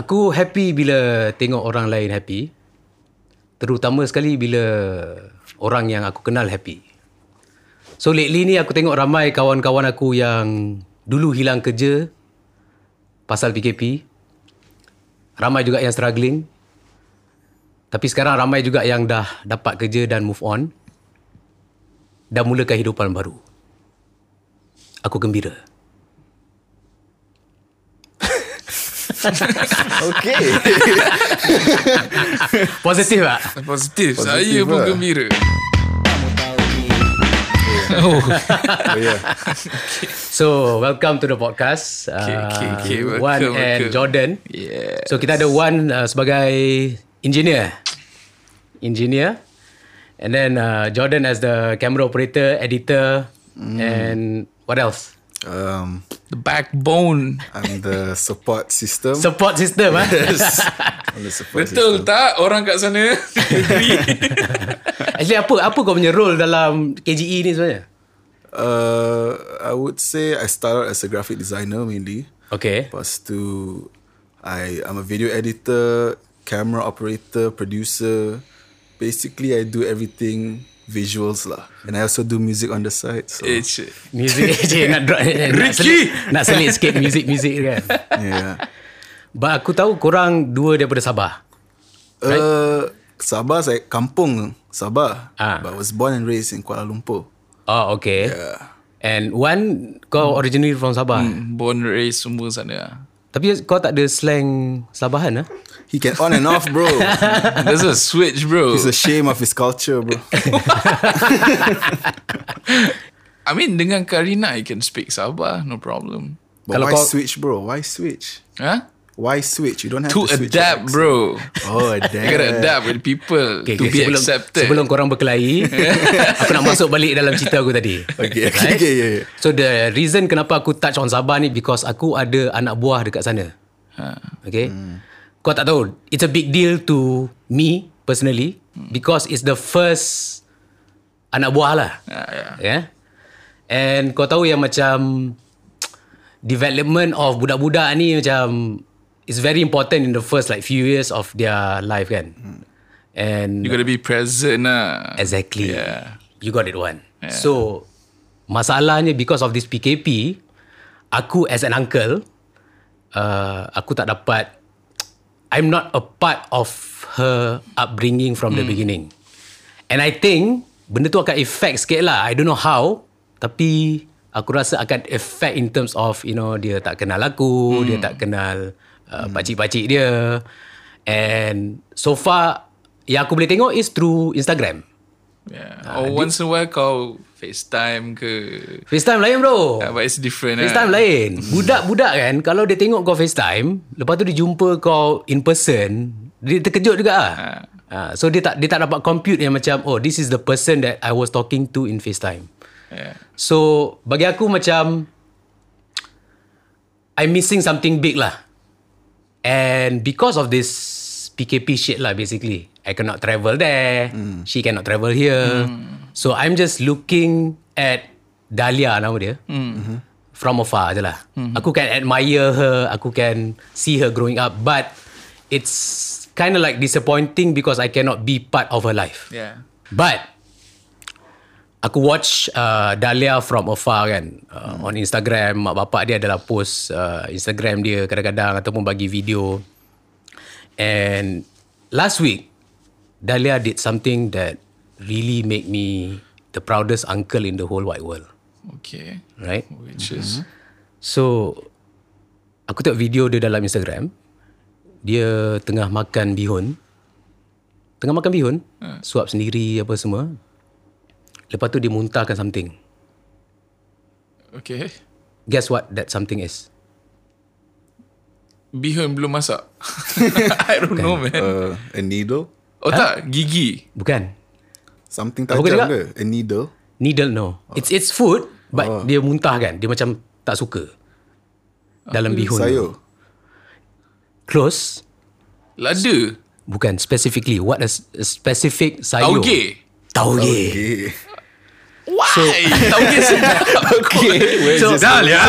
Aku happy bila tengok orang lain happy. Terutama sekali bila orang yang aku kenal happy. So lately ni aku tengok ramai kawan-kawan aku yang dulu hilang kerja pasal PKP. Ramai juga yang struggling. Tapi sekarang ramai juga yang dah dapat kerja dan move on. Dan mula kehidupan baru. Aku gembira. Okay. Positif tak? Positif. Positif Saya pun lah. gembira. oh yeah. So, welcome to the podcast. Okay, okay, okay. Uh, Welcome, Wan and welcome. Jordan. Yeah. So, kita ada Wan uh, sebagai engineer. Engineer. And then uh, Jordan as the camera operator, editor, and what else? Um, The backbone. I'm the support system. Support system, ah. Yes. The support Betul tak orang kat sana? Actually, apa apa kau punya role dalam KGE ni sebenarnya? Uh, I would say I started as a graphic designer mainly. Okay. Lepas tu, I I'm a video editor, camera operator, producer. Basically, I do everything visuals lah. And I also do music on the side. So Eh, cik. Music je nak drop nak Ricky! selit, nak selit sikit music-music kan. yeah. But aku tahu korang dua daripada Sabah. Uh, Sabah saya kampung Sabah. Ah. But I was born and raised in Kuala Lumpur. Oh, okay. Yeah. And Wan, kau originally from Sabah. Born raised semua sana. Tapi kau tak ada slang Sabahan ah? He can on and off, bro. There's a switch bro. He's ashamed of his culture, bro. I mean dengan Karina I can speak Sabah no problem. But Kalau why kau- switch, bro? Why switch? Huh? Why switch? You don't have To to, switch your adapt bro. Oh, You gotta adapt. adapt with people Okay, to okay, be sebelum, accepted. Sebelum korang berkelahi, aku nak masuk balik dalam cerita aku tadi. Okay, okay, okay, yeah, yeah. So the reason kenapa aku touch on Sabah ni because aku ada anak buah dekat sana. Ha. Okay. Kau tak tahu, it's a big deal to me personally because it's the first anak buah lah. Ah, yeah. Yeah. And kau tahu yang macam development of budak-budak ni macam is very important in the first like few years of their life kan. And You gotta be present lah. Exactly. Yeah. You got it one. So masalahnya because of this PKP, aku as an uncle, uh, aku tak dapat. I'm not a part of her upbringing from the beginning. And I think benda tu akan effect sikit lah. I don't know how, tapi aku rasa akan effect in terms of you know dia tak kenal aku, dia tak kenal uh, pakcik-pakcik dia. And so far yang aku boleh tengok is through Instagram. Yeah. Or once in a while kau FaceTime ke. FaceTime lain bro. Yeah, but it's different FaceTime lah. lain. Budak-budak kan kalau dia tengok kau FaceTime, lepas tu dia jumpa kau in person, dia terkejut juga ah. Ha. so dia tak dia tak dapat compute yang macam oh this is the person that I was talking to in FaceTime. Yeah. So bagi aku macam I'm missing something big lah. And because of this PKP shit lah basically. I cannot travel there. She cannot travel here. So I'm just looking at Dahlia nama dia. From afar je lah. Aku can admire her. Aku can see her growing up. But it's kind of like disappointing because I cannot be part of her life. Yeah. But aku watch uh, Dahlia from afar kan uh, on Instagram mak bapak dia adalah post uh, Instagram dia kadang-kadang ataupun bagi video and last week Dahlia did something that really make me the proudest uncle in the whole wide world Okay. right Which is so aku tengok video dia dalam Instagram dia tengah makan bihun tengah makan bihun suap sendiri apa semua lepas tu dia muntahkan something okay. guess what that something is Bihun belum masak. I don't know man. Uh, a needle? Oh tak, gigi. bukan Something Apa tajam cakap? ke? A needle? needle no it's it's food but dia muntahkan dia macam tak suka dalam bihun tu. Sayur? close Lada. bukan specifically what a, specific sayur Tauge. tauge Okay. Why? Tauge sedap. Okay. so, Dahlia?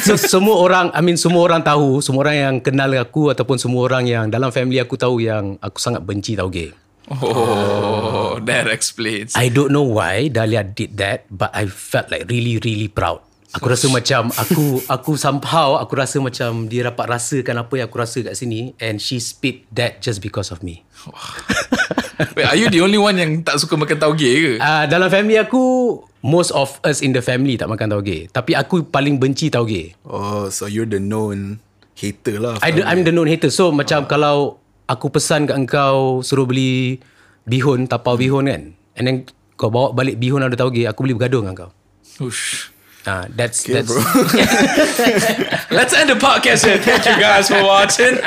so, so, semua orang, I mean semua orang tahu, semua orang yang kenal aku ataupun semua orang yang dalam family aku tahu yang aku sangat benci tauge. Oh, that explains. I don't know why Dahlia did that, but I felt like really, really proud. Aku rasa macam aku aku somehow aku rasa macam dia dapat rasakan apa yang aku rasa kat sini and she spit that just because of me. Wait, are you the only one yang tak suka makan tauge ke? Uh, dalam family aku most of us in the family tak makan tauge. Tapi aku paling benci tauge. Oh, so you're the known hater lah. I the, I'm the known hater. So macam kalau aku pesan kat engkau suruh beli bihun, tapau bihun kan. And then kau bawa balik bihun ada tauge, aku boleh bergaduh dengan kau. Ush. Ah, that's Okay, that's bro. Let's end the podcast here. Thank you guys for watching.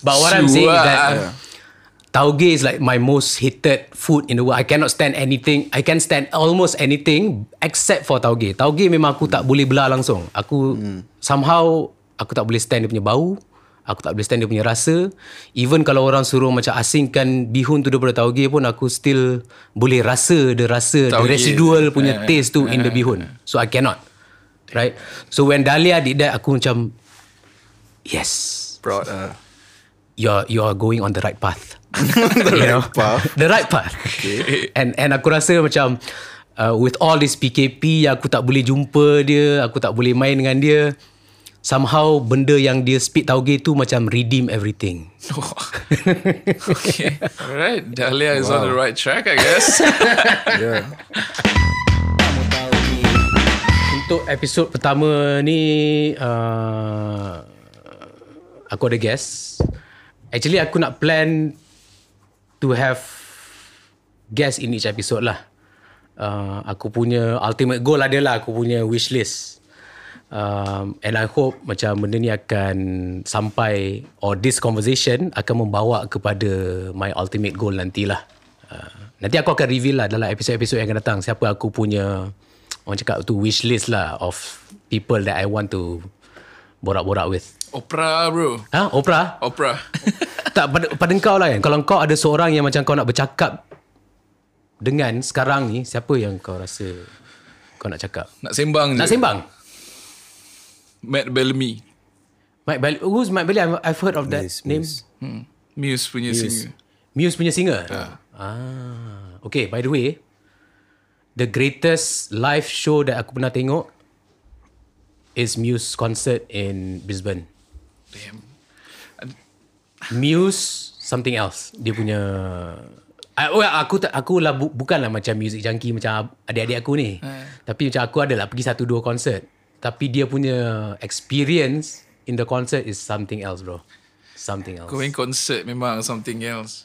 But what I'm saying is that tauge is like my most hated food in the world. I cannot stand anything. I can stand almost anything except for tauge. Tauge memang aku tak boleh belah langsung. Aku somehow aku tak boleh stand dia punya bau. Aku tak boleh stand dia punya rasa. Even kalau orang suruh macam asingkan bihun tu daripada tauge pun aku still boleh rasa the rasa the Tauge. residual punya Eh, taste tu in the bihun. So I cannot. Right? So when Dahlia did that aku macam yes Proud. Uh, you're you're going on the right path. the you know? path. The right path. And and aku rasa macam uh, with all this PKP yang aku tak boleh jumpa dia, aku tak boleh main dengan dia. Somehow benda yang dia spit tauge tu macam redeem everything. okay. All right. Dahlia is on the right track, I guess. yeah. Untuk episod pertama ni uh, aku ada guest. Actually aku nak plan to have guest in each episode lah. Uh, aku punya ultimate goal adalah aku punya wish list. Um, and I hope macam benda ni akan sampai or this conversation akan membawa kepada my ultimate goal nantilah. Uh, nanti aku akan reveal lah dalam episod-episod yang akan datang siapa aku punya orang cakap tu wish list lah of people that I want to borak-borak with. Oprah, bro. Ha? Oprah? Oprah. tak pada, pada kau lah kan. Kalau kau ada seorang yang macam kau nak bercakap dengan sekarang ni, siapa yang kau rasa kau nak cakap? Nak sembang Nak je. sembang? Matt Bellamy. Mike Bailey. Who's Mike Bailey? I've, I've heard of that Muse, name. Muse. Hmm. Muse punya singer. Muse punya singer? Ah. Okay, by the way, the greatest live show that aku pernah tengok is Muse concert in Brisbane. Damn. Muse something else. Dia punya I, well, aku tak aku lah bu, bukanlah macam music junkie macam adik-adik aku ni. Tapi macam aku adalah pergi satu dua konsert. Tapi dia punya experience in the concert is something else, bro. Something else. Going concert memang something else.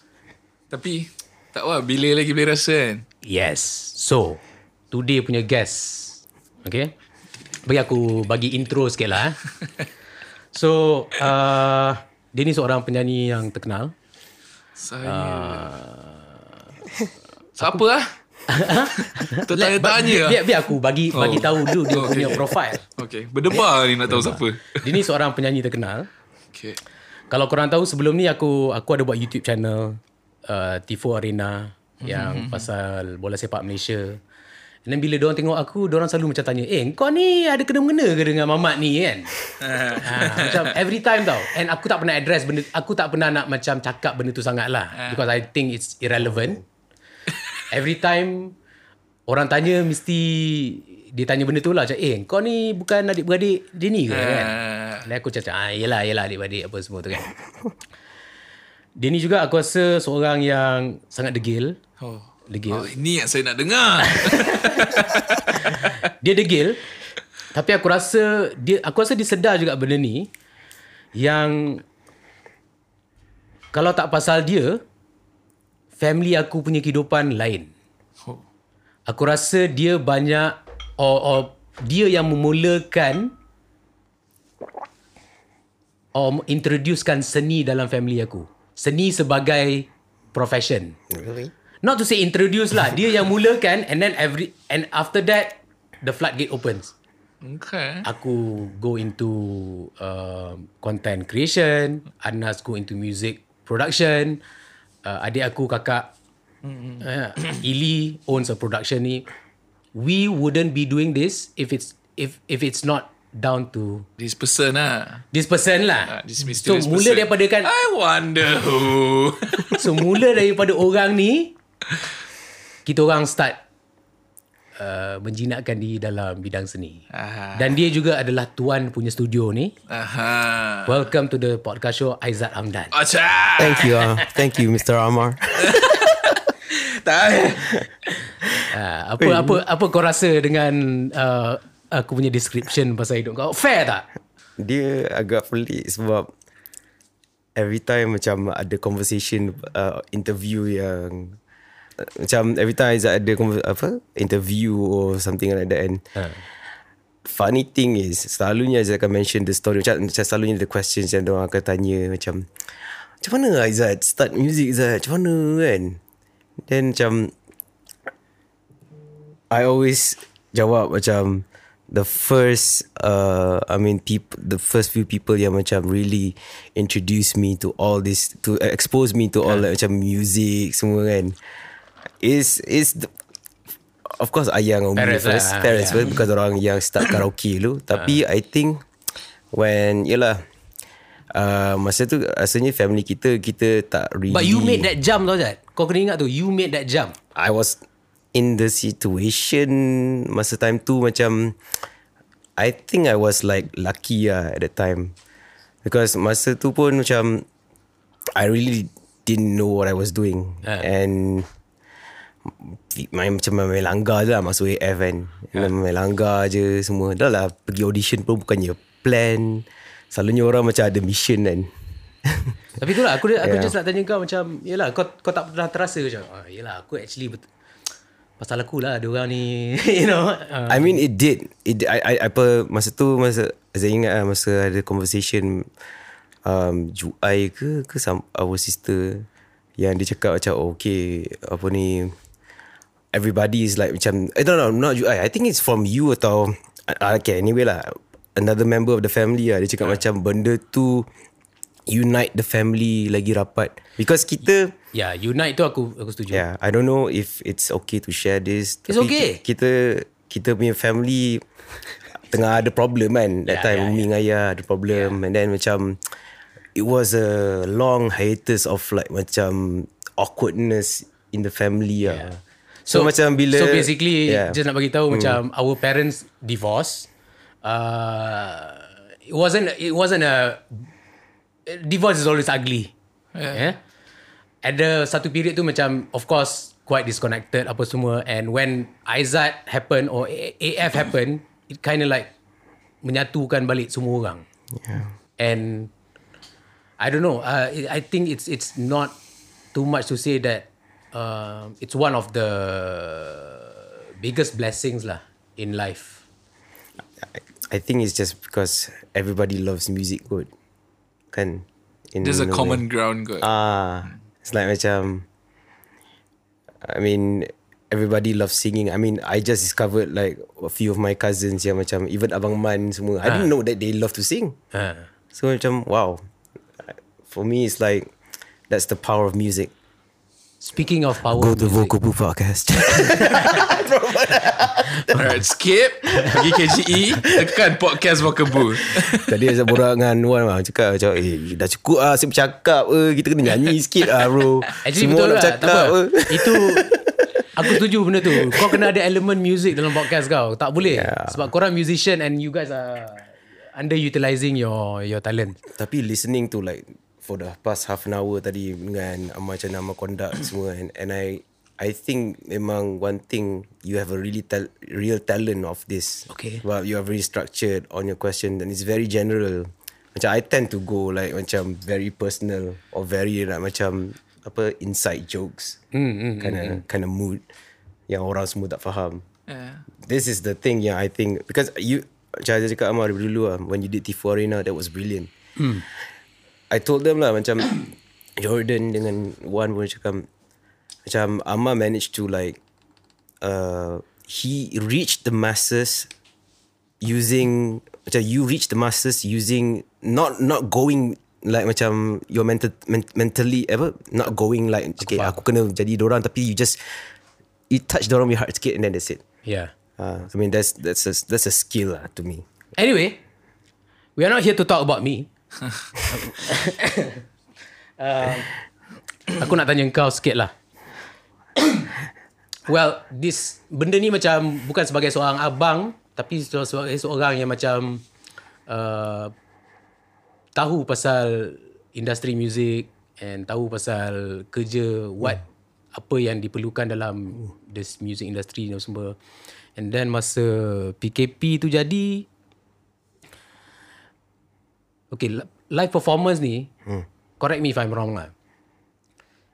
Tapi, tak tahu bila lagi boleh rasa kan. Yes. So, today punya guest. Okay. Bagi aku bagi intro sikit lah. Eh. So, uh, dia ni seorang penyanyi yang terkenal. Saya... Siapa lah? Tertanya-tanya lah. Biar, biar aku bagi bagi Oh. tahu dulu dia Okay. punya profile. Okay, berdebar ni nak tahu siapa. Dia ni seorang penyanyi terkenal. Okay. Kalau korang tahu sebelum ni aku aku ada buat YouTube channel uh, Tifo Arena yang pasal bola sepak Malaysia. And then bila diorang tengok aku, diorang selalu macam tanya, "Eh, kau ni ada kena-mengena ke dengan Mamat ni kan?" ha, macam every time tau. And aku tak pernah address benda aku tak pernah nak macam cakap benda tu sangat lah because I think it's irrelevant. Every time orang tanya mesti dia tanya benda tu lah macam, "Eh, kau ni bukan adik-beradik dia ni ke?" kan? Ah, Dan aku cakap, ah, yelah, yelah adik-adik apa semua tu kan. Dia ni juga aku rasa seorang yang sangat degil. oh. Degil. oh, ini yang saya nak dengar. Dia degil. Tapi aku rasa dia aku rasa dia sedar juga benda ni yang kalau tak pasal dia family aku punya kehidupan lain. oh. Aku rasa dia banyak or, or dia yang memulakan or introducekan seni dalam family aku. Seni sebagai profession. Really? Not to say introduce lah. Dia yang mulakan and then every and after that the floodgate opens. Okay. Aku go into uh, content creation, Anas go into music production, uh, adik aku kakak uh, Ili owns a production ni. we wouldn't be doing this if it's if if it's not down to This person lah. this person Ah, lah. this so mysterious mula person. daripada kan I wonder who. so mula daripada orang ni kita orang start uh, menjinakkan di dalam bidang seni. Aha. Dan dia juga adalah tuan punya studio ni. Aha. Welcome to the podcast show Aizat Hamdan. Acha. Thank you. Uh, thank you, Mr. Amar. Tak. Uh, apa apa apa kau rasa dengan uh, aku punya description pasal hidup kau? Fair tak? Dia agak pelik sebab every time macam ada conversation uh, interview yang macam every time Aizat ada apa interview or something like that and Ha. funny thing is selalunya Aizat akan mention the story macam, macam selalunya the questions yang orang akan tanya macam macam mana Aizat start music Aizat macam mana kan? Then macam I always jawab macam the first uh I mean people the first few people yang macam really introduce me to all this to expose me to all like, macam music semua kan is is the, of course ayah dengan umi first lah, parents yeah. first because orang yang start karaoke dulu tapi I think when yalah uh, masa tu rasanya family kita kita tak really But you made that jump tau Jad. Kau kena ingat tu, you made that jump. I was in the situation masa time tu macam I think I was like lucky lah at that time because masa tu pun macam I really didn't know what I was doing Ah. and main macam main, langgar je lah masuk AF kan main, main langgar je semua dah lah pergi audition pun bukannya plan selalunya orang macam ada mission kan Tapi itulah aku aku Yeah. just nak tanya kau macam yalah kau kau tak pernah terasa macam ah yalah aku actually bet- pasal aku lah ada orang ni you know. Uh, I mean it did. It I, I apa masa tu masa saya ingat lah, masa ada conversation um Juai ke ke some our sister yang dia cakap macam oh, okay apa ni everybody is like macam I don't know not Juai I think it's from you atau uh, okay anyway lah another member of the family lah dia cakap macam benda tu unite the family lagi rapat because kita yeah, unite tu aku aku setuju. Yeah, I don't know if it's okay to share this. It's okay. ki- Kita kita punya family tengah ada problem kan. Yeah, That time yeah, Umi dengan Ayah ada problem and then macam it was a long hiatus of like macam awkwardness in the family yeah. So, so macam bila So basically yeah. just nak bagi tahu macam our parents divorce. Uh, it wasn't it wasn't a divorce is always ugly. Yeah. yeah. Ada satu period tu macam of course quite disconnected apa semua and when Aizat happen or AF happen it kind of like menyatukan balik semua orang. yeah. And I don't know. Uh, I think it's it's not too much to say that uh, it's one of the biggest blessings lah in life. I, I think it's just because everybody loves music good. Kan? In There's a way. common ground good. Ah, it's like macam. I mean, everybody loves singing. I mean, I just discovered like a few of my cousins yang macam even abang man semua. I didn't know that they love to sing. Uh, So macam wow. For me, it's like that's the power of music. Speaking of power, Go to music, Vocal Boo Podcast. Alright, skip. Pergi KGE. Tekan podcast Walkaboo. Tadi saya borak dengan Wan lah Cakap macam Eh dah cukup lah Saya bercakap eh. Kita kena nyanyi sikit lah bro Actually Semua betul nak lah. Cakap eh. Itu aku setuju benda tu. Kau kena ada elemen music dalam podcast kau. Tak boleh. Yeah. Sebab korang musician and you guys are underutilizing your your talent. Tapi listening to like For the past half an hour tadi Dengan macam nama conduct semua and, and I I think memang one thing You have a really tal- real talent of this. Okay. Well you are very structured On your question And it's very general. Macam I tend to go like Macam very personal Or very like macam Apa inside jokes. Mm, mm, Kind of kind of mood Yang orang semua tak faham. Yeah. This is the thing yang I think because you macam saya cakap Amar dulu lah when you did Tifu Arena that was brilliant. I told them lah macam Jordan dengan Wan pun cakap macam Amar managed to like uh, he reached the masses using macam you reach the masses using not not going like macam your mental men, mentally ever not going like okay aku kena jadi dorang tapi you just you touch dorang punya heart sikit and then that's it. Yeah. Uh, I mean that's that's a, that's a skill lah to me. Anyway, we are not here to talk about me. Uh, aku nak tanya kau sikit lah. well, this benda ni macam bukan sebagai seorang abang, tapi sebagai seorang yang macam uh, tahu pasal industri muzik and tahu pasal kerja what apa yang diperlukan dalam this music industry ni semua. And then masa PKP tu jadi Okay, li- live performance ni, hmm. correct me if I'm wrong lah.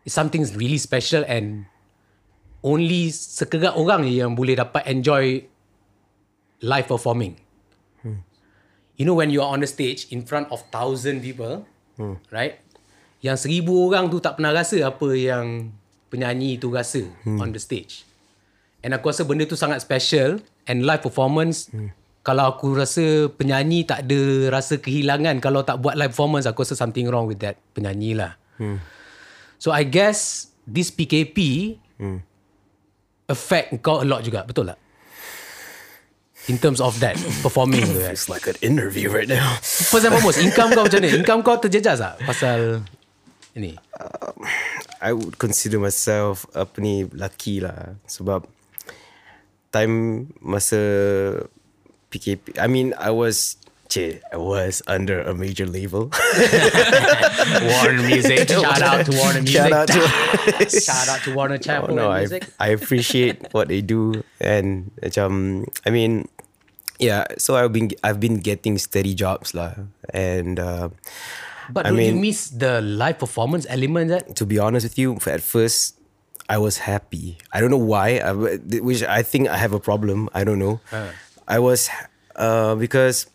It's something really special and only sekerat orang je yang boleh dapat enjoy live performing. Hmm. You know when you are on the stage in front of thousand people, hmm. right? Yang seribu orang tu tak pernah rasa apa yang penyanyi tu rasa hmm. on the stage. And aku rasa benda tu sangat special and live performance hmm kalau aku rasa penyanyi tak ada rasa kehilangan kalau tak buat live performance aku rasa something wrong with that penyanyi lah. Hmm. So I guess this PKP hmm. affect kau a lot juga, betul tak? In terms of that performing tu. It's like an interview right now. First and foremost, income kau macam mana? Income kau terjejas tak pasal ini? Um, I would consider myself apa ni lucky lah sebab time masa PKP. I mean, I was, I was under a major label. Warner Music. Shout out to Warner Music. Shout out to, Shout out to Warner Chapel oh, no, I, Music. I appreciate what they do, and um, I mean, yeah. So I've been, I've been getting steady jobs lah, and. Uh, But I you mean- miss the live performance element that? to be honest with you, at first I was happy. I don't know why, I, which I think I have a problem. I don't know. I was uh, because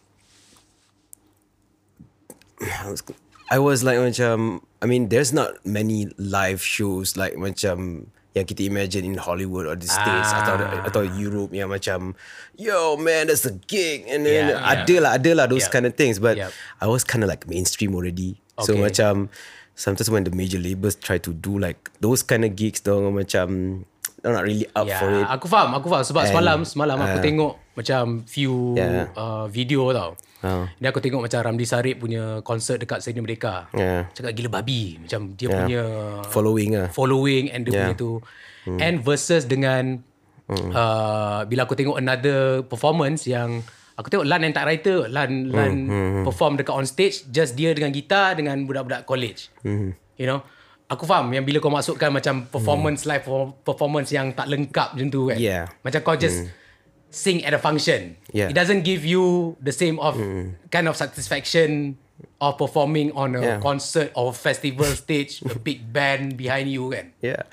I was, I was like macam I mean there's not many live shows like macam yang kita imagine in Hollywood or the States Ah. atau atau Europe yang macam yo man that's a gig and then Yeah, ada lah ada lah those Yeah. kind of things but Yep. I was kind of like mainstream already so Okay. macam sometimes when the major labels try to do like those kind of gigs dong macam they're not really up Ya, for it aku faham, aku faham sebab And, semalam semalam aku uh, tengok macam few Yeah. uh, video tau. Oh. Ni aku tengok macam Ramli Sarip punya konsert dekat Stadium Merdeka. Yeah. Cakap gila babi macam dia Yeah. punya following ah following and dia Yeah. punya tu. And versus dengan uh, bila aku tengok another performance yang aku tengok Lan and tak writer Lan Lan perform dekat on stage just dia dengan gitar dengan budak-budak college. You know? Aku faham yang bila kau masukkan macam performance live performance yang tak lengkap macam tu kan. Yeah. Macam kau just sing at a function. Yeah. It doesn't give you the same of kind of satisfaction of performing on a Yeah. concert or festival stage, a big band behind you kan. Yeah,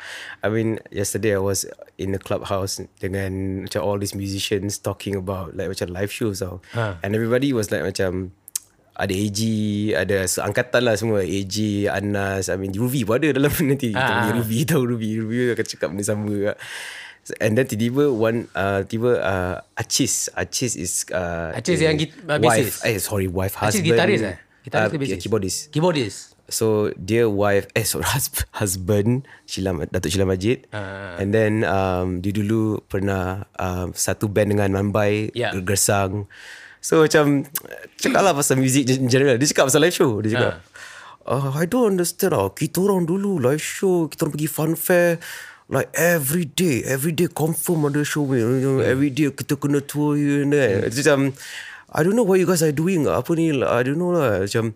I mean yesterday I was in a clubhouse dengan macam all these musicians talking about like macam live shows tau. Ha. And everybody was like macam ada AG, ada seangkatan lah semua. AG, Anas, I mean Ruby pun ada dalam nanti. Ah. panggil Ruby tahu Ruby. Ruby akan cakap benda sama juga. And then tiba-tiba one uh, tiba uh, Achis Achis is uh, Achis yang git- uh, wife eh sorry wife Achis husband gitaris eh? Gitaris uh, ke bassist? keyboardist Keyboardist. So dia wife eh sorry hus- husband Sheila Datuk Sheila Majid Ah. and then um, dia dulu pernah um, satu band dengan Mambai yeah. Gersang. So macam cakap lah pasal music in general. Dia cakap pasal live show. Dia cakap uh, I don't understand lah. Kita orang dulu live show, kita orang pergi fun fair like every day, every day confirm ada show ni. Every day kita kena tour here and there. Dia Macam I don't know what you guys are doing. Apa ni? I don't know lah. Macam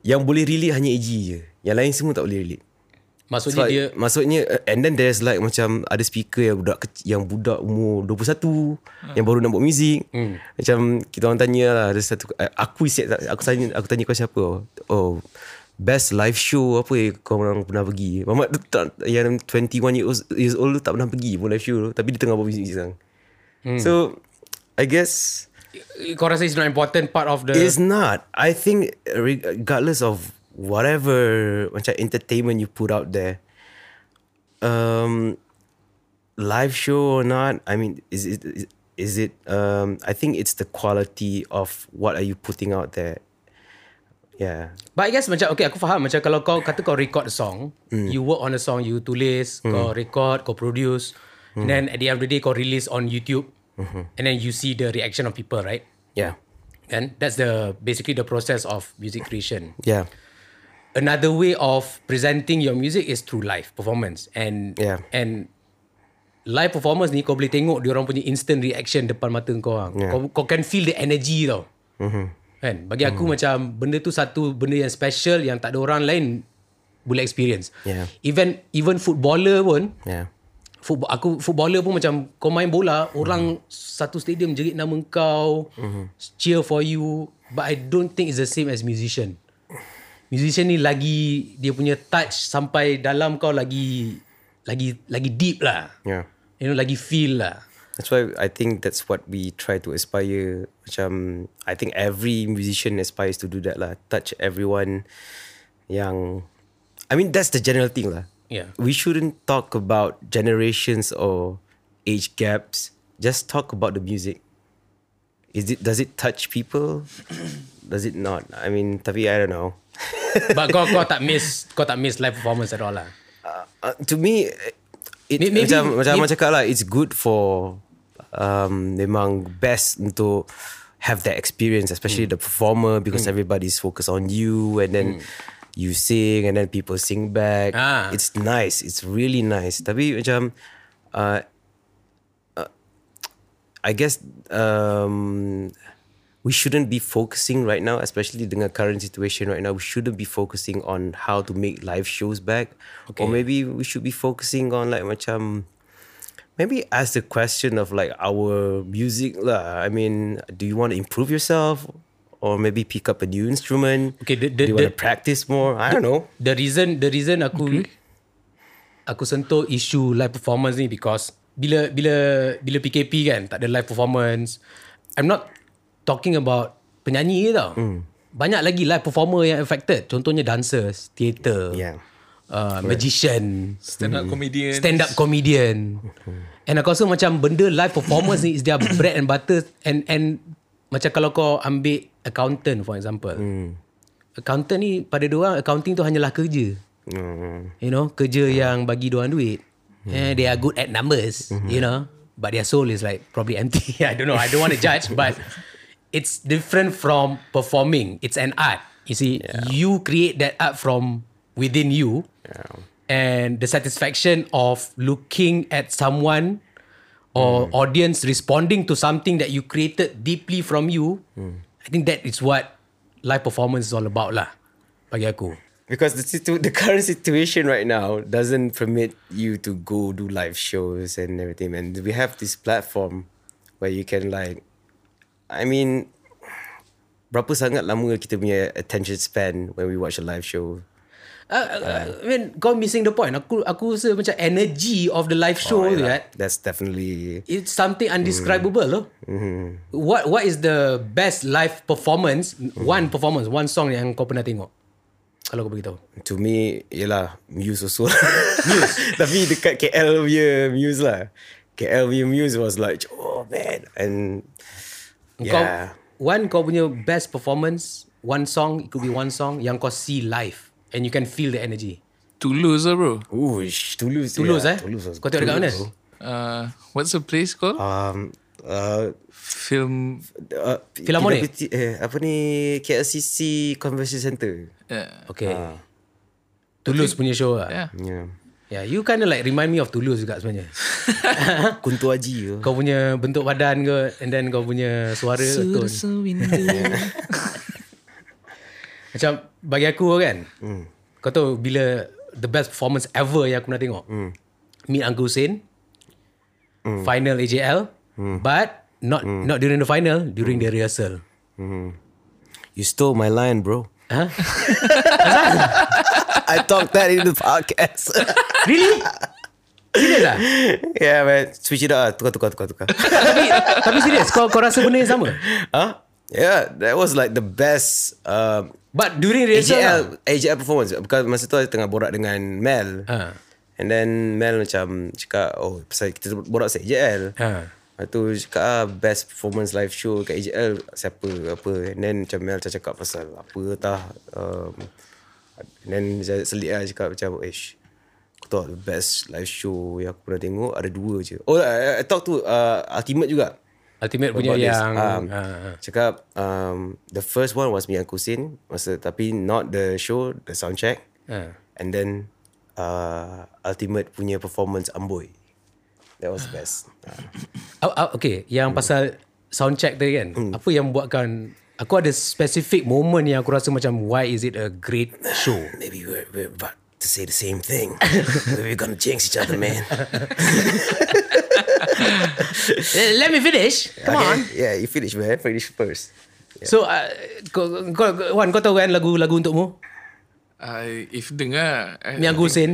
yang boleh relate hanya AG je. Yang lain semua tak boleh relate. Maksudnya Sebab dia maksudnya uh, and then there's like macam ada speaker yang budak kecil, yang budak umur 21 hmm. yang baru nak buat muzik. Hmm. Macam kita orang tanya lah ada satu uh, aku set aku tanya aku tanya kau siapa? Oh best live show apa yang kau orang pernah pergi? Mamat tu tak yang 21 years, years old tu tak pernah pergi pun live show tapi dia tengah buat muzik sekarang. Hmm. So I guess kau rasa it's not important part of the It's not. I think regardless of whatever macam entertainment you put out there, um, live show or not, I mean, is it is, is it? Um, I think it's the quality of what are you putting out there. Yeah. But I guess macam Okay aku faham Macam kalau kau Kata kau record a song Hmm. You work on a song You tulis Kau record Kau produce And then at the end of the day Kau release on YouTube and then you see the reaction of people, right? Yeah. And that's the basically the process of music creation. Yeah. Another way of presenting your music is through live performance, and Yeah. and live performance ni kau boleh tengok dia orang punya instant reaction depan mata kau. Yeah. Yeah. Kau kau can feel the energy tau. Mm-hmm. Kan? Bagi aku mm. macam benda tu satu benda yang special yang tak ada orang lain boleh experience. Yeah. Even even footballer pun Yeah. football aku footballer pun macam kau main bola orang satu stadium jerit nama kau cheer for you but I don't think it's the same as musician musician ni lagi dia punya touch sampai dalam kau lagi lagi lagi deep lah Yeah. you know lagi feel lah That's why I think that's what we try to aspire. Macam I think every musician aspires to do that lah. Touch everyone yang I mean that's the general thing lah. Yeah. We shouldn't talk about generations or age gaps. Just talk about the music. Is it does it touch people? does it not? I mean, tapi I don't know. but kau kau tak miss kau tak miss live performance at all lah? Uh, to me it May- maybe- macam macam maybe- macam cakap lah it's good for um, memang best untuk have that experience especially Hmm. the performer because everybody's focused on you and then you sing and then people sing back. Ah. it's nice it's really nice. Tapi macam uh, uh, I guess um, we shouldn't be focusing right now, especially the current situation right now. We shouldn't be focusing on how to make live shows back, or maybe we should be focusing on like macam maybe ask the question of like our music lah. I mean, do you want to improve yourself, or maybe pick up a new instrument? Okay, the- the- do you want to practice more? I don't know. the reason the reason aku aku sentuh isu live performance ni because bila bila bila PKP kan tak ada live performance I'm not talking about penyanyi je tau banyak lagi live performer yang affected. Contohnya dancers theater Yeah. uh, magician Stand up comedian. stand up comedian. And aku rasa macam benda live performance ni is their bread and butter. And and macam kalau kau ambil accountant for example. Accountant ni pada dia orang accounting tu hanyalah kerja. Mm. you know kerja yang bagi dia orang duit. Eh, they are good at numbers you know. But their soul is like probably empty. I don't know I don't want to judge but it's different from performing. It's an art. You see you create that art from within you. And the satisfaction of looking at someone or hmm. audience responding to something that you created deeply from you hmm. I think that is what live performance is all about lah bagi aku. Because the situ- the current situation right now doesn't permit you to go do live shows and everything. And we have this platform where you can like, I mean, berapa sangat lama kita punya attention span when we watch a live show? Uh, uh, I mean, kau missing the point. Aku aku rasa macam energy of the live show Oh, tu yeah. kan. That's definitely It's something undescribable loh. What what is the best live performance? One performance, one song yang kau pernah tengok. Kalau kau beritahu. to me ialah Muse also. Muse. Tapi dekat KL punya Muse lah. KL punya Muse was like, oh man. And Kau yeah. one kau punya best performance, one song, it could be one song yang kau see live and you can feel the energy. Toulouse lah bro. Uish, Toulouse. Toulouse yeah, eh? Toulouse Kau tengok dekat mana? Uh, what's the place called? Um, uh, Film. uh, Philharmonic? PWT, eh, apa ni KLCC Convention Center. Yeah. Okay. Toulouse punya show lah. Yeah. Yeah. Yeah, you kind of like remind me of Toulouse juga sebenarnya. Kuntu Haji ke? kau punya bentuk badan ke and then kau punya suara tone. Macam bagi aku kan. Hmm. Kau tahu bila the best performance ever yang aku pernah tengok. Hmm. Meet Uncle Hussein. Hmm. Final AJL. Hmm. But not hmm. not during the final, during the rehearsal. You stole my line, bro. Huh? I talked that in the podcast. Really? Serius lah? yeah, man. Switch it up. lah. Tukar, tukar, tukar, tukar. tapi tapi serius kau kau rasa benda yang sama? huh? Yeah, that was like the best um, But during rehearsal lah. AJL, AJL performance. Because masa tu tengah borak dengan Mel. Ha. And then Mel macam cakap, oh, pasal kita borak pasal AJL. Ha. Lepas tu cakap ah, best performance live show kat AJL siapa apa. And then macam Mel cakap pasal apa tah. Um, and then saya selit lah cakap macam, ish. Aku tahu the best live show yang aku pernah tengok ada dua je. Oh, I, I talk to uh, Ultimate juga. Ultimate punya this. yang um, ah, cakap um, the first one was me and Kusin masa tapi not the show the soundtrack Ah. and then uh, Ultimate punya performance Amboy that was best uh, okay, yang pasal soundtrack tadi kan. Hmm. Apa yang buatkan aku ada specific moment yang aku rasa macam why is it a great show? maybe we're, we're about to say the same thing maybe we're gonna jinx each other man Let me finish. Come on. yeah you finish man finish first So uh, kau, kau, kau, Wan kau tahu kan lagu-lagu untukmu? I, if dengar I, Yang Gusin.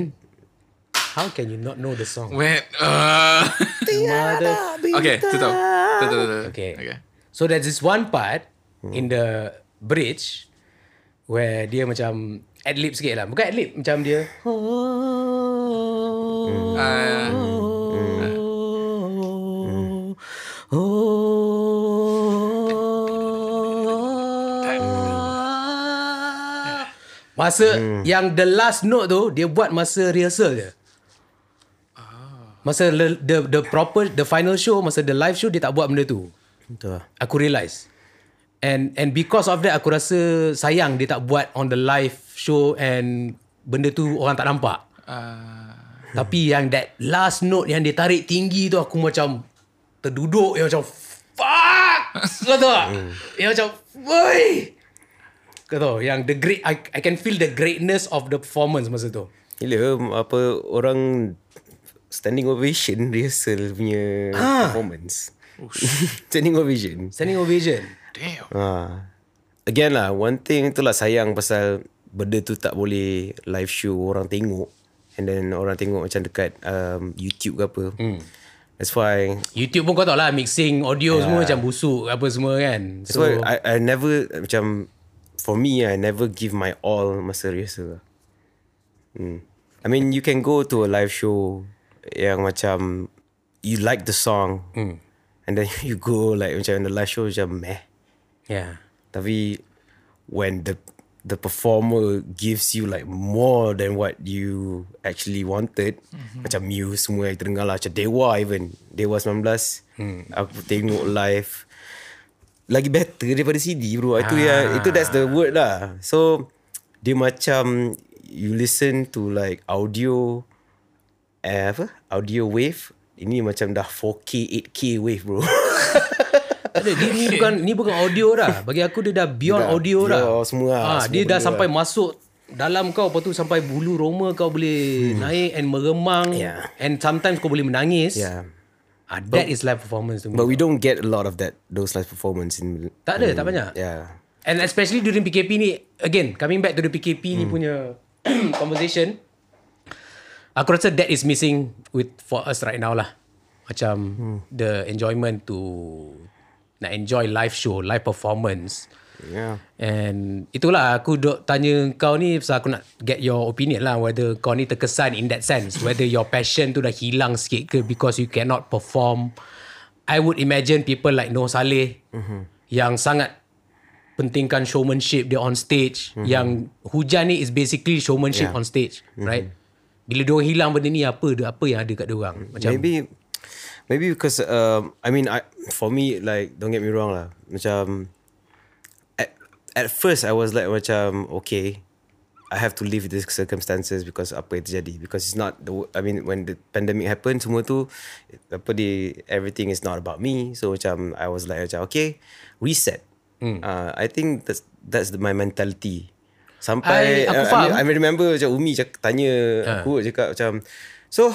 How can you not know the song? When uh, Mother. Okay tu tahu Tu tahu tu tahu. Okay. okay. So there's this one part in the bridge where dia macam adlib sikit lah. Bukan adlib, macam dia. Uh, Masa yang the last note tu dia buat masa rehearsal je. Masa the, the the proper the final show masa the live show dia tak buat benda tu. betul lah Aku realise. And and because of that aku rasa sayang dia tak buat on the live show and benda tu orang tak nampak. uh, Tapi yang that last note yang dia tarik tinggi tu aku macam terduduk yang macam fuck. Kau tahu tak? Yang macam woi. Kau tahu yang the great I, I can feel the greatness of the performance masa tu. Gila apa orang standing ovation rehearsal punya performance. standing ovation. Standing ovation. damn. Ha. Again lah, one thing itulah sayang pasal benda tu tak boleh live show orang tengok. And then orang tengok macam dekat um, YouTube ke apa. Hmm. That's why YouTube pun kau tahu lah mixing audio semua macam busuk apa semua kan. That's So why I, I never macam for me I never give my all masa rehearsal. Hmm. I mean you can go to a live show yang macam you like the song Hmm. and then you go like macam the live show macam meh. yeah. Tapi when the the performer gives you like more than what you actually wanted mm-hmm. macam Muse semua yang terdengar lah macam Dewa even Dewa 19 hmm. aku tengok live lagi better daripada CD bro itu ya itu that's the word lah so dia macam you listen to like audio eh, apa audio wave ini macam dah 4K 8K wave bro ada, dia ni bukan ni bukan audio dah. Bagi aku dia dah beyond Dah audio dah. semua Ah, semua dia dah sampai masuk dalam kau lepas tu sampai bulu roma kau boleh hmm. naik and meremang Yeah. and sometimes kau boleh menangis. yeah Ah, that is live performance to me. But we don't get a lot of that those live performance in tak ada, tak banyak. yeah. And especially during PKP ni again coming back to the PKP ni punya conversation aku rasa that is missing with for us right now lah. Macam the enjoyment to nak enjoy live show, live performance. Yeah. And itulah aku duk tanya kau ni pasal aku nak get your opinion lah whether kau ni terkesan in that sense whether your passion tu dah hilang sikit ke because you cannot perform I would imagine people like Noh Saleh mm-hmm. yang sangat pentingkan showmanship dia on stage mm-hmm. yang hujan ni is basically showmanship Yeah. on stage mm-hmm. right bila dia hilang benda ni apa apa yang ada kat dia orang? Macam maybe maybe because um, I mean I for me like don't get me wrong lah. Macam at, at first I was like macam okay I have to live with these circumstances because apa yang terjadi. Because it's not the I mean when the pandemic happened semua tu apa di everything is not about me. So macam I was like macam okay reset. Hmm. uh, I think that's that's the, my mentality sampai I- aku uh, faham. I, I remember macam Umi cak, tanya Ha. aku cakap macam so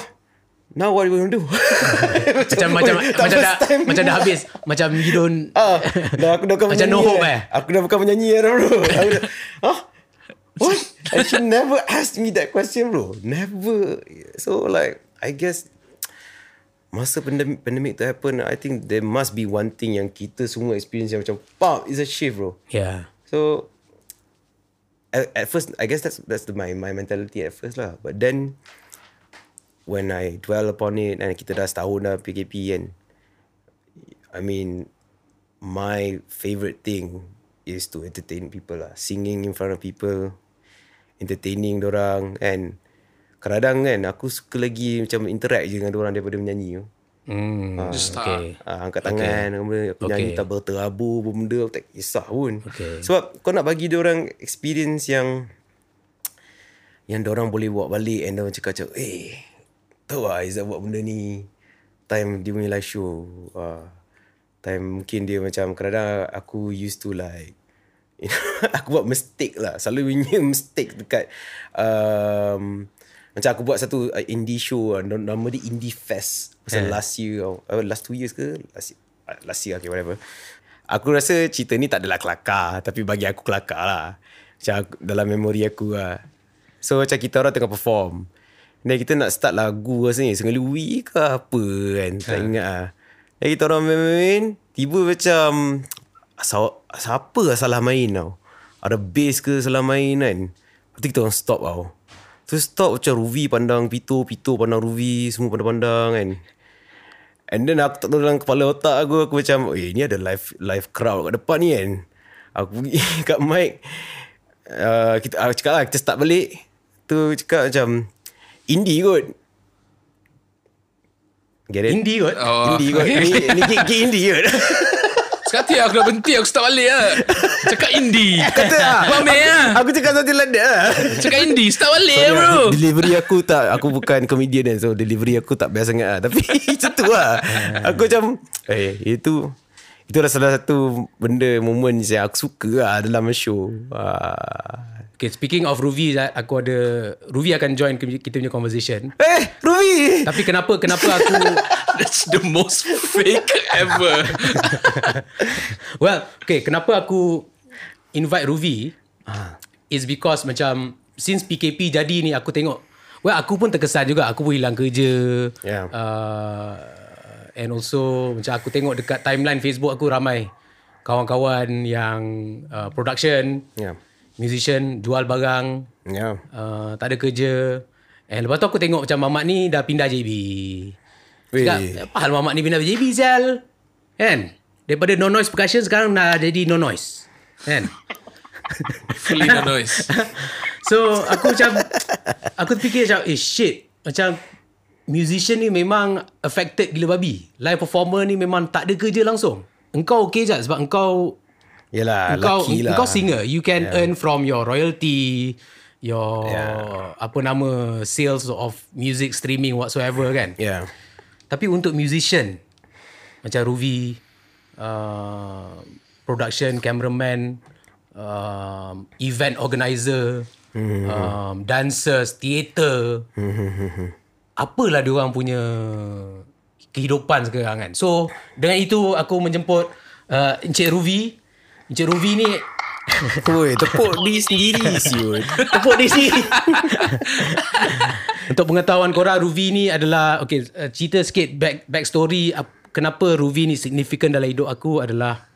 now what are we going to do macam macam macam dah time macam dah habis macam you don't Ah, dah aku dah bukan Macam no hope eh. eh? Aku dah bukan penyanyi dah bro. Aku dah, huh? What? And she never asked me that question bro. Never. So like, I guess masa pandemic, pandemic tu happen, I think there must be one thing yang kita semua experience yang macam, pop, is a shift bro. yeah So at, at first, I guess that's that's the, my my mentality at first lah. But then when I dwell upon it and kita dah setahun dah PKP kan, I mean my favorite thing is to entertain people lah, singing in front of people, entertaining orang and kadang-kadang kan aku suka lagi macam interact je dengan orang daripada menyanyi. Hmm, Just start. okay. Ah, angkat tangan okay. Aku nyanyi Okay. tak berterabu Benda aku tak kisah pun Okay. Sebab kau nak bagi dia orang Experience yang Yang orang boleh buat balik And dia cakap macam Eh Tahu lah Izzat buat benda ni Time dia punya live show ah, Time mungkin dia macam Kadang-kadang aku used to like you know, Aku buat mistake lah Selalu punya mistake dekat um, Macam aku buat satu uh, indie show lah. Nama dia Indie Fest. Pasal Yeah. last year uh, Last two years ke? Last year, uh, last year okay whatever. Aku rasa cerita ni tak adalah kelakar Tapi bagi aku kelakar lah. Macam aku, dalam memori aku lah So macam kita orang tengah perform. Dan kita nak start lagu rasanya Sengalui ke apa kan? Tak ingat lah Dan kita orang main-main Tiba macam Siapa lah salah main tau? Ada bass ke salah main kan? Lepas tu kita orang stop tau Terus stop macam Ruvi pandang Pito Pito pandang Ruvi Semua pandang-pandang kan And then aku tak tahu dalam kepala otak aku Aku macam Eh ni ada live live crowd kat depan ni kan Aku pergi kat mic uh, kita, Aku cakap lah Kita start balik Tu cakap macam Indie kot Get it? Indie kot. Oh. Indie kot Ni, ni gig, gig indie kot Sekati aku dah berhenti Aku start balik lah. Cakap indie. Kata lah ambil lah. Aku cakap something like that lah Cakap indie Start balik lah Sorry bro. lah, Delivery aku tak Aku bukan comedian kan So delivery aku tak best sangat lah. Tapi macam tu lah. Aku macam Eh itu Itulah salah satu Benda Moment yang aku suka lah Dalam show. Ah. Okay, speaking of Ruvi, Zat, aku ada Ruvi akan join kita punya conversation. Eh Ruby Tapi kenapa kenapa aku That's the most fake ever well, okay, kenapa aku invite Ruvi Ah. is because macam since PKP jadi ni aku tengok well aku pun terkesan juga aku pun hilang kerja. Yeah. Uh, and also macam aku tengok dekat timeline Facebook aku ramai kawan-kawan yang uh, production, Ya musician jual barang, Ya uh, tak ada kerja. And lepas tu aku tengok macam Mamat ni dah pindah JB. Cakap, apa hal Mamat ni pindah JB Zal? Kan? Daripada no noise percussion sekarang dah jadi no noise. Kan? Fully no noise So aku macam aku terfikir macam eh shit macam musician ni memang affected gila babi. Live performer ni memang tak ada kerja langsung. Engkau okay je sebab engkau Yelah engkau Lucky lah engkau singer. You can yeah. earn from your royalty, your Yeah. apa nama sales of music streaming whatsoever kan. Ya Tapi untuk musician macam Ruvi uh, production cameraman um, event organizer um, dancers theater apalah dia orang punya kehidupan sekarang kan. So dengan itu aku menjemput uh, Encik Ruvi. Encik Ruvi ni Oi, tepuk diri sendiri siul. tepuk di sini Untuk pengetahuan korang Ruvi ni adalah okay, uh, cerita sikit back back story uh, kenapa Ruvi ni signifikan dalam hidup aku adalah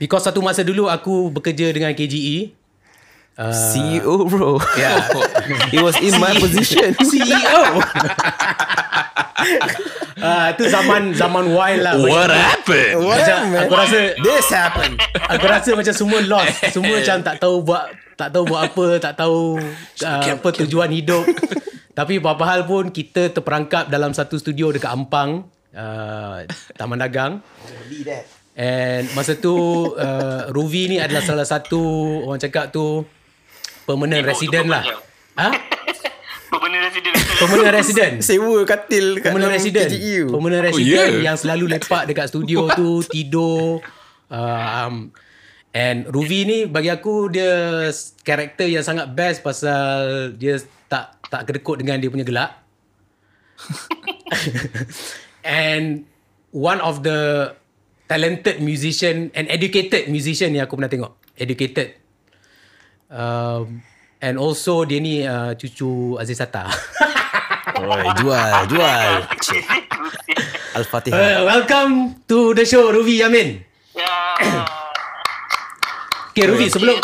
because satu masa dulu aku bekerja dengan KGE uh, CEO bro. yeah, He was in my position. CEO. Ah, itu zaman zaman wild lah. What happened? Macam, aku rasa This happened. aku rasa macam semua lost. Semua macam tak tahu buat tak tahu buat apa, tak tahu uh, apa tujuan hidup. Tapi apa hal pun kita terperangkap dalam satu studio dekat Ampang, uh, Taman Dagang. And masa tu uh, Ruvi ni adalah salah satu orang cakap tu permanent resident lah. Ha? Permanent resident. Permanent resident. Sewa katil kat Permanent resident KGU. Permanent Oh, resident yeah. Yang selalu lepak dekat studio tu Tidur um, And Ruvi ni Bagi aku Dia Karakter yang sangat best Pasal Dia tak Tak kedekut dengan dia punya gelak And One of the Talented musician And educated musician Yang aku pernah tengok Educated um, And also Dia ni uh, Cucu Aziz Sata Oi, jual, jual. Al-Fatihah. Uh, welcome to the show Ruvi Yamin. Ya. Okay Ruvi sebelum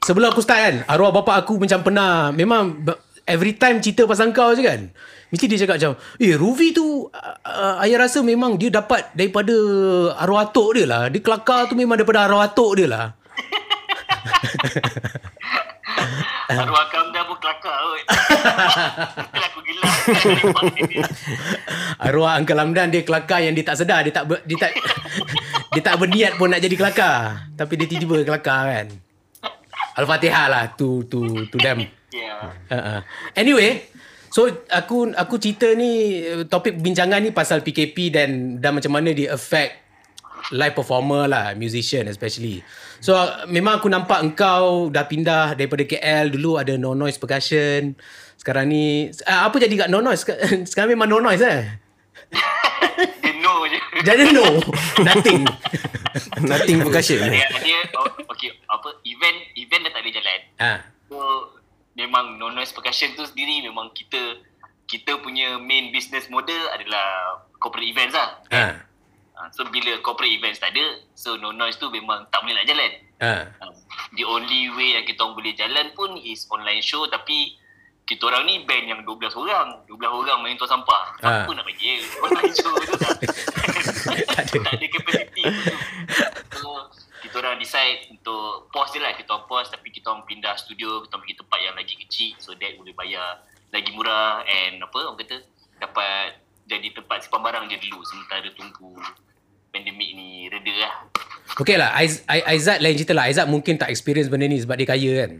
sebelum aku start kan arwah bapa aku macam pernah memang every time cerita pasal kau je kan. Mesti dia cakap macam Eh Ruvi tu uh, uh, Ayah rasa memang Dia dapat Daripada Arwah atuk dia lah Dia kelakar tu memang Daripada arwah atuk dia lah Arwah akam dah pun kelakar kot. Itulah aku gila. Arwah Uncle Hamdan dia kelakar yang dia tak sedar. Dia tak ber, dia tak dia tak berniat pun nak jadi kelakar. Tapi dia tiba-tiba kelakar kan. Al-Fatihah lah to to to them. Ya. Uh-uh. Anyway, so aku aku cerita ni eh, topik bincangan ni pasal PKP dan dan macam mana dia affect live performer lah, musician especially. So uh, memang aku nampak engkau dah pindah daripada KL dulu ada no noise percussion. Sekarang ni uh, apa jadi kat no noise? Sekarang memang no noise eh. Dia no je. Jadi no, nothing. Nothing percussion. dia, dia oh, okay, apa event event dah tak boleh jalan. Ha. So memang no noise percussion tu sendiri memang kita kita punya main business model adalah corporate events lah. Ha. Ah, So bila corporate events tak ada, so no noise tu memang tak boleh nak jalan. Ha. Um, the only way yang kita orang boleh jalan pun is online show tapi kita orang ni band yang 12 orang 12 orang main tuan sampah Ah. apa nak bagi online show tu tak Tak ada. tak ada capacity tu so kita orang decide untuk pause je lah kita orang pause tapi kita orang pindah studio kita orang pergi tempat yang lagi kecil so that boleh bayar lagi murah and apa orang kata dapat jadi tempat simpan barang je dulu sementara tunggu pandemik ni reda lah Okay lah Aiz, Aiz- Aizat lain cerita lah Aizat mungkin tak experience benda ni Sebab dia kaya kan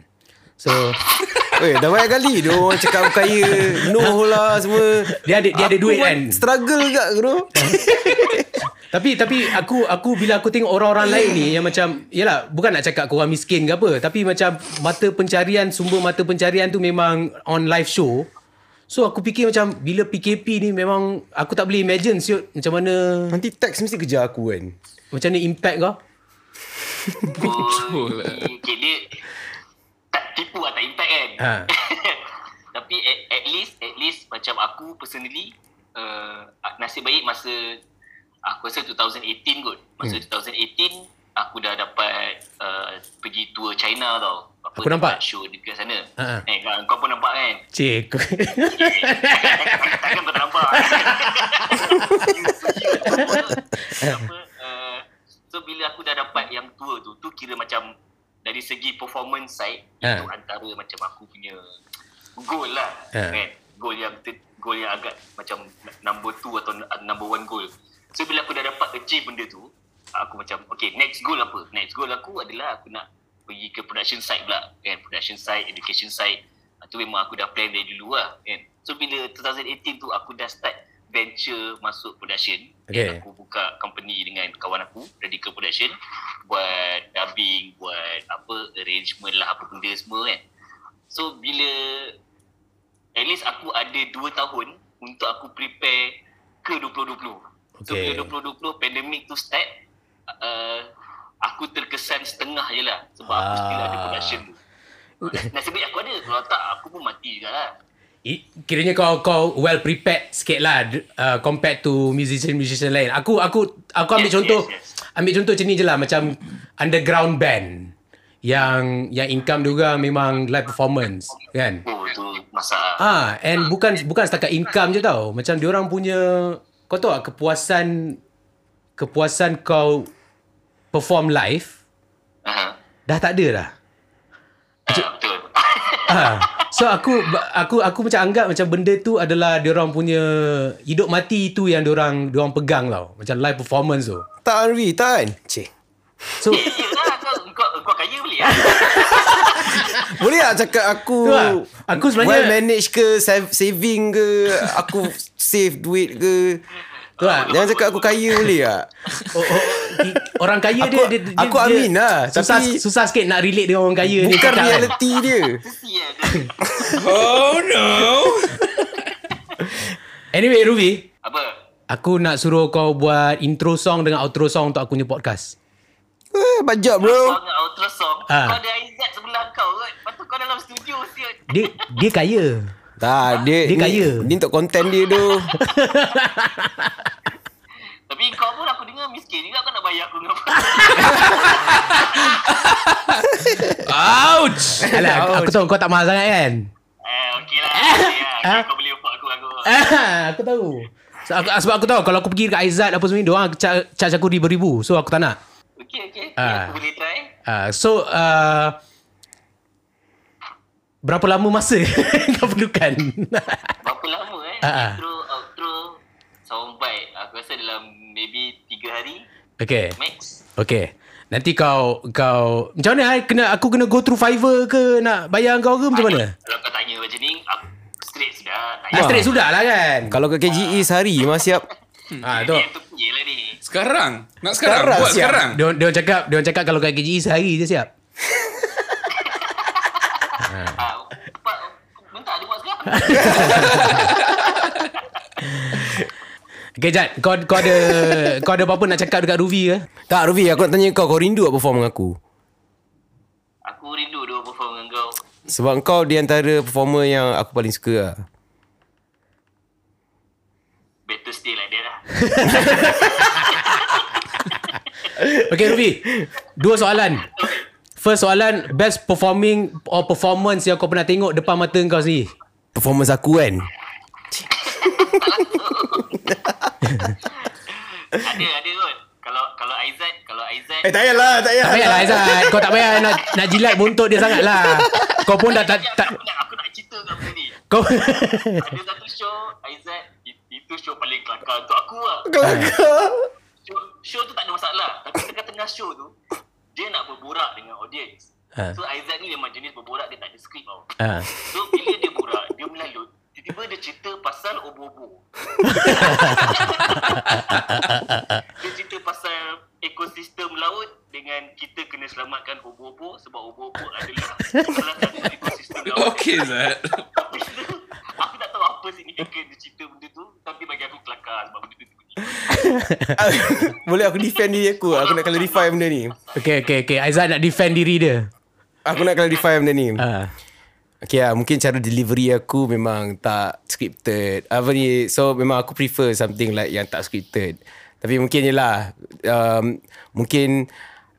So Weh, dah banyak kali dia orang cakap aku kaya. Noh lah semua. Dia ada- dia ada Aku duit buat kan? Struggle juga bro. Tapi tapi aku aku bila aku tengok orang-orang lain ni yang macam yalah bukan nak cakap korang miskin ke apa tapi macam mata pencarian sumber mata pencarian tu memang on live show. So aku fikir macam bila PKP ni memang aku tak boleh imagine siut macam mana Nanti teks mesti kejar aku kan. macam mana impact kau. Betul lah. Okay, dia tak tipu lah, tak impact kan. Ha. Tapi at, at least, at least macam aku personally, uh, nasib baik masa, aku rasa 2018 kot. Masa hmm. 2018, aku dah dapat uh, pergi tour China tau. Apa, Aku nampak. Show dekat sana. Ha. Eh, kau, kau pun nampak kan? Cik. Takkan kau tak nampak Apa, uh, So bila aku dah dapat yang tour tu Tu kira macam Dari segi performance side Ha. Itu antara macam aku punya Goal lah Ha. kan? Goal yang Goal yang agak Macam number two Atau number one goal So bila aku dah dapat achieve benda tu Aku macam Okay next goal apa Next goal aku adalah Aku nak pergi ke production side pula kan? Production side Education side Itu memang aku dah plan dari dulu lah kan? So bila 2018 tu Aku dah start venture masuk production. Okay. Aku buka company dengan kawan aku Radical Production Buat dubbing Buat apa Arrangement lah Apa benda semua kan? So bila At least aku ada 2 tahun Untuk aku prepare Ke 2020 So Okay. bila 2020 Pandemic tu start uh, Aku terkesan setengah je lah Sebab aku still ada Ah. production tu Nasib baik aku ada Kalau tak aku pun mati juga lah I- Kiranya kau kau well prepared sikit lah uh, compared to musician-musician lain. Aku aku aku ambil Yes, contoh yes, yes. ambil contoh macam ni je lah macam underground band yang yang income juga memang live performance kan. Oh tu masalah Ah and bukan bukan setakat income je tau. Macam diorang punya kau tahu tak kepuasan kepuasan kau perform live Aha. dah tak ada dah. Ah, Betul Ah, so aku aku aku macam anggap macam benda tu adalah diorang punya hidup mati tu yang diorang diorang pegang tau. Macam live performance tu. Tak Anri, tak kan? Cik. So kau, kau, kau kaya boleh lah Boleh tak cakap aku lah. Aku sebenarnya- Well manage ke Saving ke Aku save duit ke tu lah. Jangan cakap aku kaya boleh tak Oh, oh, orang kaya Aku- dia, dia, dia aku amin lah, Susah tapi- susah sikit nak relate dengan orang kaya ni. Bukan kan. reality dia Kesian Oh no. Anyway Ruby, Apa? aku nak suruh kau buat intro song dengan outro song untuk aku punya podcast. eh, Bajak bro dengan outro song Ah. Kau ada Aizat sebelah kau kot Lepas tu kau dalam studio siut Dia dia kaya. Tak dia Dia ni, kaya. Ni untuk konten dia tu Tapi kau pun aku dengar miskin juga Kau nak bayar aku dengan apa Ouch. Alah, aku, aku tahu kau tak mahal sangat kan? Eh okey lah okay lah. Ah. okay, Kau boleh upah aku aku Ah, aku tahu. So, aku, sebab aku tahu kalau aku pergi dekat Aizat apa semua ni, diorang charge, aku ribu-ribu. So aku tak nak. Okey okey Ah. Aku boleh try Uh, so uh, berapa lama masa kau perlukan? Berapa lama eh Ah, ah. intro, outro, soundbite. Aku rasa dalam maybe 3 hari Okay. max. Okay. Nanti kau kau macam mana eh? kena aku kena go through Fiverr ke nak bayar kau ke macam mana? Kalau kau tanya macam ni, aku straight sudah. Ah, straight sudah lah kan. Kalau ke KGE sehari memang siap. Ah tu. Lah ni. Sekarang. Nak sekarang. Sekarang, Buat siap. sekarang. Dia dia orang cakap dia orang cakap kalau kat KGE sehari je siap. Ah, Pak, minta dia buat sekarang. Okay Jad, kau kau ada kau ada apa-apa nak cakap dekat Ruby ke? Tak Rufi aku nak tanya kau Kau rindu tak perform dengan aku Aku rindu dua perform dengan kau. Sebab kau di antara performer yang aku paling suka lah Better stay like that lah. Okay Ruby, dua soalan. First soalan, best performing or performance yang kau pernah tengok depan mata kau sendiri. Performance aku kan ada, ada kot. Kalau kalau Aizat, kalau Aizat. Eh tak payahlah Tak Tak payahlah Aizat, kau tak payah nak, nak jilat buntut dia sangat lah. Kau pun dah tak... tak aku, nak, aku nak cerita kat benda ni. kau... Ada satu show, Aizat, it- itu show paling kelakar untuk aku lah. Show, show tu tak ada masalah. Tapi tengah-tengah show tu, dia nak berborak dengan audience. Ha. So Aizat ni memang jenis berborak, dia tak ada skrip tau. ha. So bila dia borak, dia melalut. Tiba-tiba dia cerita pasal obo-obo. dia cerita pasal ekosistem laut dengan kita kena selamatkan obo-obo sebab obo-obo adalah salah satu ekosistem laut. Okay, Zat. Tapi aku tak tahu apa signifikan dia cerita benda tu tapi bagi aku kelakar sebab benda tu. Boleh aku defend diri aku Aku nak clarify benda ni Okay, okay, okay. Aizat nak defend diri dia. Aku nak clarify benda ni Ha. Okay lah, mungkin cara delivery aku memang tak scripted. Apa ni, so memang aku prefer something like yang tak scripted. Tapi mungkin je lah, um, mungkin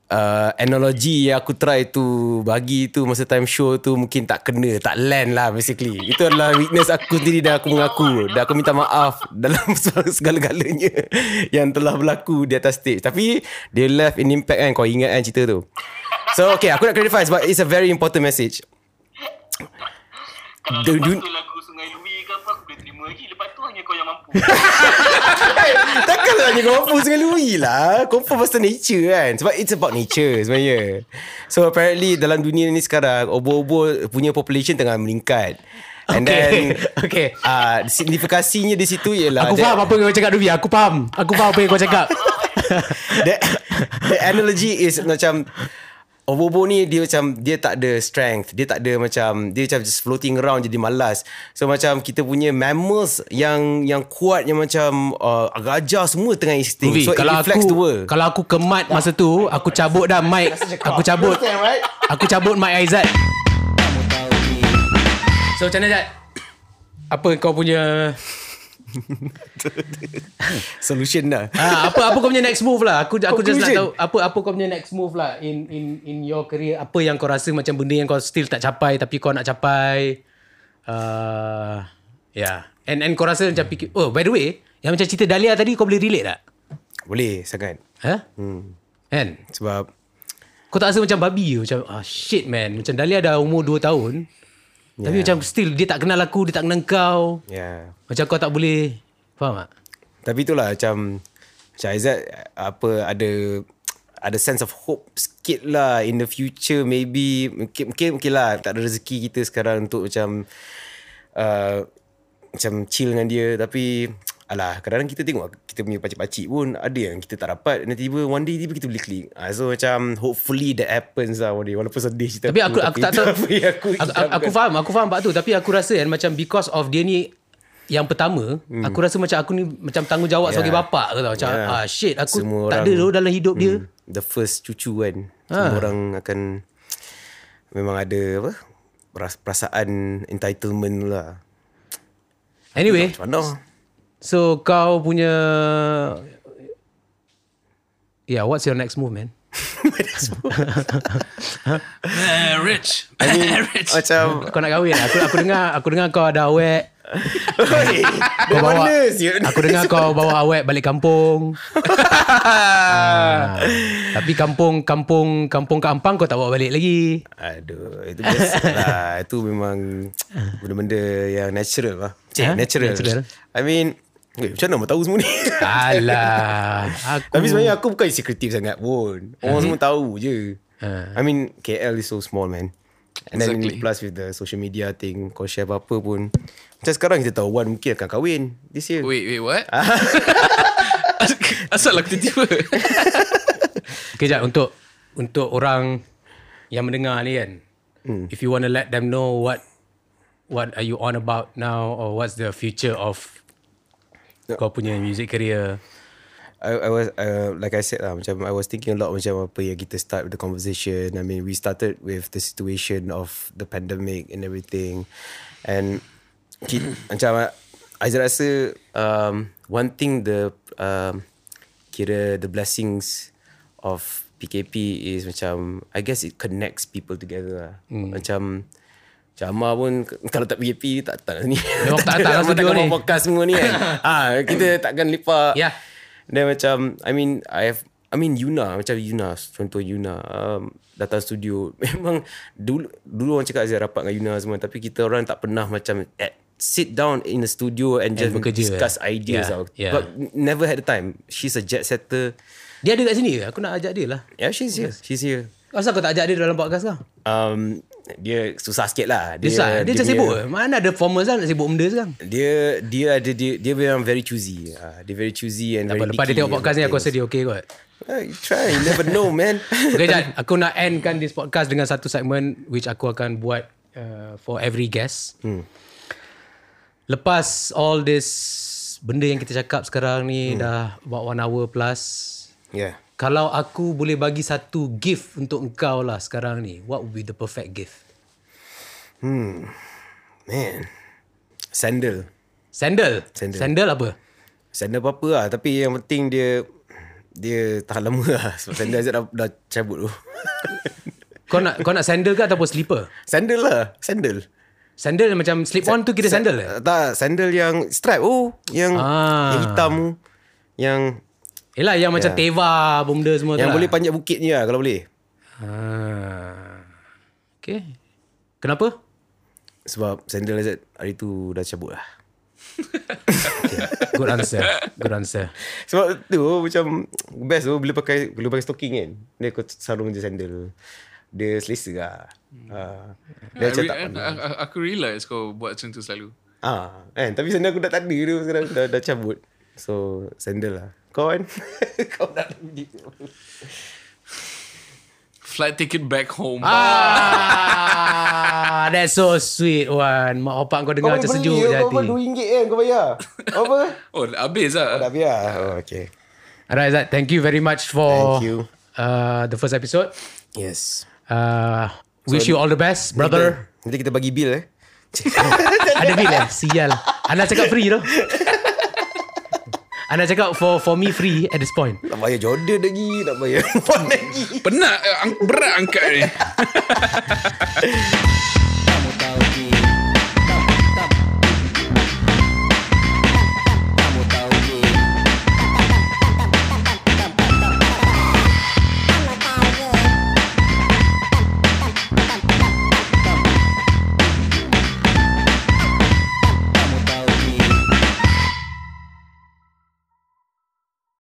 uh, analogi yang aku try tu bagi tu masa time show tu mungkin tak kena, tak land lah basically. Itu adalah weakness aku sendiri dan aku mengaku. Dan aku minta maaf dalam segala-galanya yang telah berlaku di atas stage. Tapi dia left an impact kan, kau ingat kan cerita tu. So okay, aku nak clarify sebab it's a very important message. Kalau Dun- lepas dun- tu lagu Sungai Lui ke apa aku boleh terima lagi. Lepas tu hanya kau yang mampu. Takkanlah hanya kau mampu dengan Louis lah Confirm pasal nature kan Sebab it's about nature sebenarnya So apparently dalam dunia ni sekarang Obo-obo punya population tengah meningkat And Okay. then Okay. uh, Signifikasinya di situ ialah Aku that- faham apa yang kau cakap Ruby. Aku faham. Aku faham apa yang kau cakap. the, the analogy is macam Obo-obo ni dia macam dia tak ada strength, dia tak ada macam dia macam just floating around jadi malas. So macam kita punya mammals yang yang kuat yang macam uh, gajah semua tengah. Ruby, so kalau it reflects aku the world. kalau aku kemat masa tu, aku cabut dah mic. Aku cabut. Aku cabut mic Aizat. So macam mana Jad? Apa kau punya solution dah. ah, apa apa kau punya next move lah. Aku aku just nak Conclusion. tahu apa apa kau punya next move lah in in in your career. Apa yang kau rasa macam benda yang kau still tak capai tapi kau nak capai. Uh, yeah. And and kau rasa macam fikir, oh by the way, yang macam cerita Dahlia tadi kau boleh relate tak? Boleh sangat. Ha? Hmm. Kan? Sebab Kau tak rasa macam babi ke? Macam ah shit man. Macam Dahlia dah umur 2 tahun. Yeah. Tapi macam still dia tak kenal aku, dia tak kenal kau. Yeah. Macam kau tak boleh. Faham tak? Tapi itulah macam macam Aizat apa ada ada sense of hope sikit lah in the future maybe mungkin mungkin, mungkin lah tak ada rezeki kita sekarang untuk macam uh, macam chill dengan dia tapi alah kadang-kadang kita tengok kita punya pakcik-pakcik pun ada yang kita tak dapat dan tiba one day tiba kita boleh klik uh, so macam hopefully that happens lah one day walaupun sedih cerita Tapi aku aku tak itu tahu. Aku, aku, aku, aku faham, aku faham Pak tu tapi aku rasa kan macam because of dia ni yang pertama, hmm. aku rasa macam aku ni macam tanggungjawab yeah. sebagai bapak ke tau. Macam Yeah. ah shit aku Semua tak orang- ada dalam hidup dia. Hmm, the first cucu kan Ha. semua orang akan memang ada apa peras- perasaan entitlement lah Anyway, macam mana so kau punya Yeah, what's your next move man? Marriage. I mean, Marriage. macam Kau nak kahwin? Aku aku dengar aku dengar kau ada awet. Oi, Kau bawa? Aku dengar kau bawa awet balik kampung ah, Tapi kampung Kampung Kampung ke Ampang Kau tak bawa balik lagi Aduh, itu biasa lah. itu memang benda-benda yang natural lah. Cik, Ha? natural. Natural. I mean, eh, macam mana tahu semua ni? Alah aku, Tapi sebenarnya aku bukan secretive sangat pun. Orang semua tahu je. Ha. I mean, KL is so small, man. And then Exactly. plus with the social media thing, kau share apa-apa pun. Macam sekarang kita tahu Wan mungkin akan kahwin this year. Wait, wait, what? Asal aku tiba-tiba. Okay jap untuk Untuk orang Yang mendengar ni kan Hmm. If you want to let them know What What are you on about now Or what's the future of Kau punya music career I, I was uh, like I said lah macam I was thinking a lot macam apa yang kita start with the conversation. I mean we started with the situation of the pandemic and everything, and ki- macam I rasa um, one thing the um, kira the blessings of PKP is macam I guess it connects people together lah. Macam macam Amar pun kalau tak PKP tak datang ni. Memang tak datang lah studio ni. buat podcast semua ni kan. ha, kita takkan lipat. Ya. Dan macam I mean I have I mean Yuna macam Yuna contoh Yuna um, datang studio memang dulu dulu orang cakap saya rapat dengan Yuna semua tapi kita orang tak pernah macam at, sit down in the studio and just bekerja, discuss eh? ideas Yeah, out. yeah. But never had the time. She's a jet setter. Dia ada kat sini ke? Aku nak ajak dia lah Yeah, she's here. She's here. Asal kau tak ajak dia dalam podcast kau? Um, dia susah sikit lah. Dia, dia, dia, macam sibuk? Mana ada formers lah nak sibuk benda sekarang Dia dia ada dia dia memang very choosy. Uh, dia very choosy and Tak very Lepas dia tengok podcast ni Aku rasa dia okay kot Ah, you try, you never know, man. Okay Jan Aku nak endkan this podcast Dengan satu segmen Which aku akan buat uh, For every guest hmm. Lepas all this Benda yang kita cakap sekarang ni hmm. Dah about one hour plus yeah. Kalau aku boleh bagi satu gift Untuk engkau lah sekarang ni What would be the perfect gift? Man. Sandal. Sandal? Sandal. Sandal apa? Sandal apa-apa lah. Tapi yang penting dia dia tahan lama lah. Sebab sandal Azad dah, dah cabut tu. Kau nak kau nak sandal ke ataupun slipper? sandal lah. Sandal. Sandal macam slip on tu kira sandal eh? Tak, sandal yang stripe. Oh, yang, Ah. yang hitam. Yang Yelah yang macam teva benda semua tu yang lah. boleh panjat bukit ni lah kalau boleh. Ah. Okay. Kenapa? Sebab sandal Azad hari tu dah cabut lah. Good answer. Good answer. Sebab tu macam best tu bila pakai bila pakai stocking kan. Dia kau sarung je sandal. Dia selesa lah. Uh, dia macam re- tak I- panas. I- Aku realise kau buat macam tu selalu. Ah, kan. Tapi sandal aku dah tak ada tu sekarang dah, dah cabut. So, sandal lah. Kau kan? Kau dah pergi. Flight ticket back home. Ah, that's so sweet Wan. Mak opak kau dengar macam sejuk je Kau apa hati. RM2 kan kau bayar? apa? Oh, dah habis lah. Dah biar? Oh, okay. Alright Zat, thank you very much for Thank you. Uh, the first episode. Yes. Uh, wish you all the best, brother. Nanti kita bagi bil eh. Ada bil eh? Sial. Ana cakap free tu. Ana cakap for for me free at this point. Nak bayar Jordan lagi. Nak bayar Font lagi. Penat, eh, berat angkat ni.